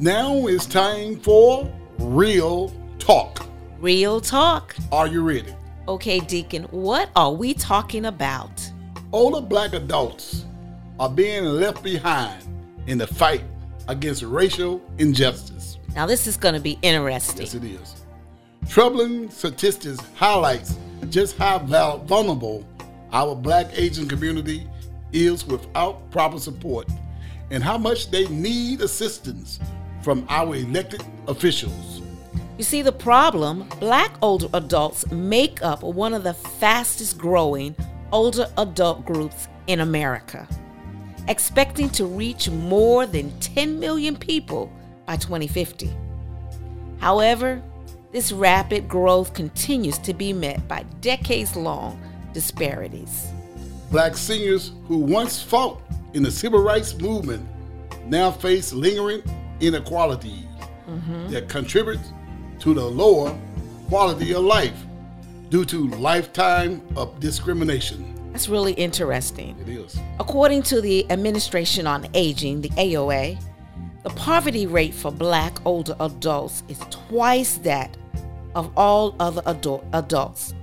Now it's time for Real Talk. Real talk. Are you ready? Okay, Deacon, what are we talking about? Older black adults are being left behind in the fight against racial injustice. Now, this is going to be interesting. Yes, it is. Troubling statistics highlights just how vulnerable our black aging community is without proper support and how much they need assistance from our elected officials. You see, the problem black older adults make up one of the fastest growing older adult groups in America, expecting to reach more than 10 million people by 2050. However, this rapid growth continues to be met by decades long disparities. Black seniors who once fought in the civil rights movement now face lingering inequalities that contribute to the lower quality of life due to lifetime of discrimination. That's really interesting. It is. According to the Administration on Aging, the AOA, the poverty rate for black older adults is twice that of all other adult, adults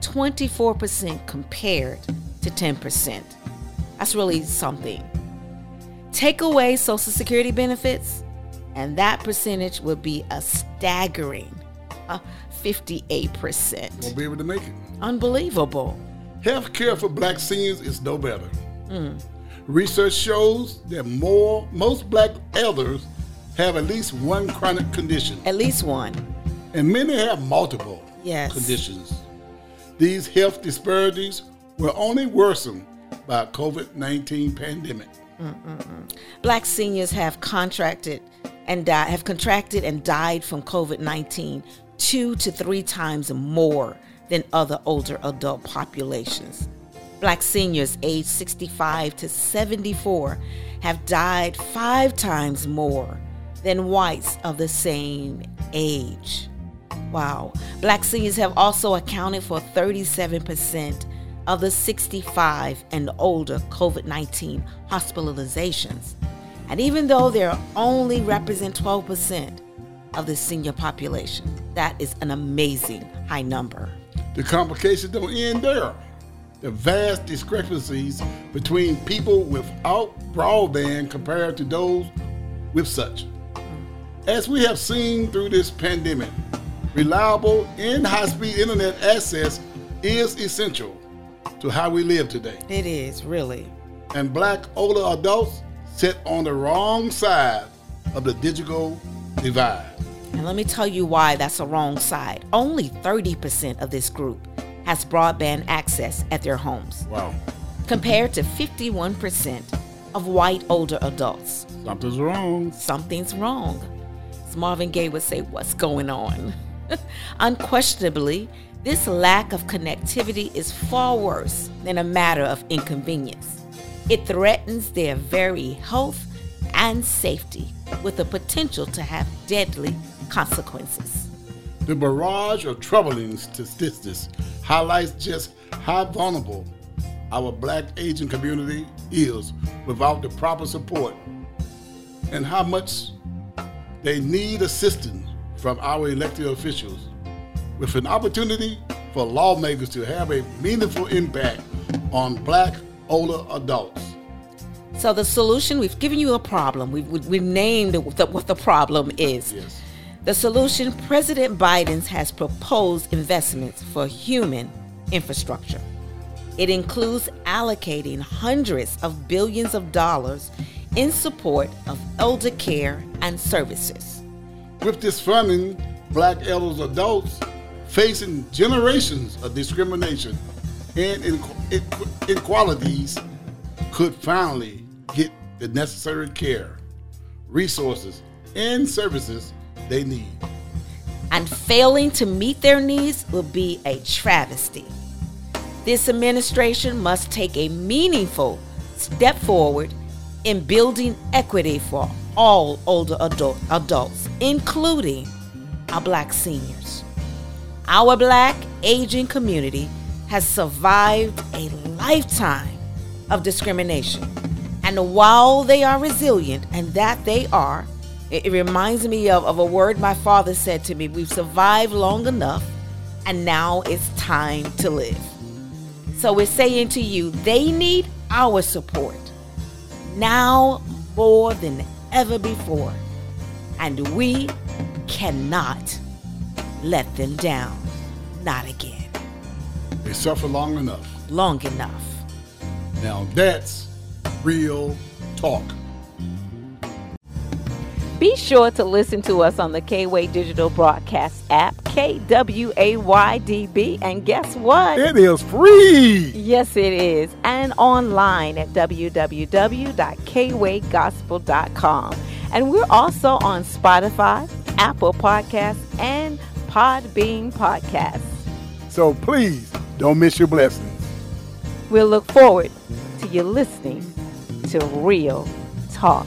24% compared to 10%. That's really something. Take away Social Security benefits, and that percentage would be a staggering uh, 58%. Won't be able to make it. Unbelievable. Health care for black seniors is no better. Research shows that more most black elders have at least one chronic condition, At least one. and many have multiple Yes. conditions. These health disparities were only worsened by COVID-19 pandemic. Black seniors have contracted and die, have contracted and died from COVID 19 two to three times more than other older adult populations. Black seniors aged 65 to 74 have died five times more than whites of the same age. Wow. Black seniors have also accounted for 37% of the 65 and older COVID 19 hospitalizations. And even though they only represent 12% of the senior population, that is an amazing high number. The complications don't end there. The vast discrepancies between people without broadband compared to those with such. As we have seen through this pandemic, reliable and high speed internet access is essential to how we live today. It is, really. And black older adults sit on the wrong side of the digital divide. And let me tell you why that's a wrong side. Only 30% of this group has broadband access at their homes, Wow, compared to 51% of white older adults. something's wrong. something's wrong. As Marvin Gaye would say, What's going on? Unquestionably, this lack of connectivity is far worse than a matter of inconvenience. It threatens their very health and safety with the potential to have deadly consequences. The barrage of troubling statistics highlights just how vulnerable our black aging community is without the proper support and how much they need assistance from our elected officials with an opportunity for lawmakers to have a meaningful impact on black older adults. So, the solution we've given you a problem, we've, we've we've named the, what the problem is. Yes. The solution President Biden has proposed investments for human infrastructure. It includes allocating hundreds of billions of dollars in support of elder care and services. With this funding, black elders adults facing generations of discrimination and inequ- inequalities could finally get the necessary care, resources, and services they need. And failing to meet their needs will be a travesty. This administration must take a meaningful step forward in building equity for all older adult, adults, including our black seniors. Our black aging community has survived a lifetime of discrimination. And while they are resilient, and that they are, It, reminds me of, of a word my father said to me We've survived long enough, and now it's time to live. So we're saying to you, they need our support now more than ever before. And we cannot let them down. Not again. They suffer long enough. Long enough. Now that's real talk. Be sure to listen to us on the Kway Digital Broadcast app, KWAYDB, and guess what? It is free. Yes, it is. And online at www.kwaygospel.com. And we're also on Spotify, Apple Podcasts, and Podbean Podcasts. So please don't miss your blessings. We'll look forward to you listening to Real Talk.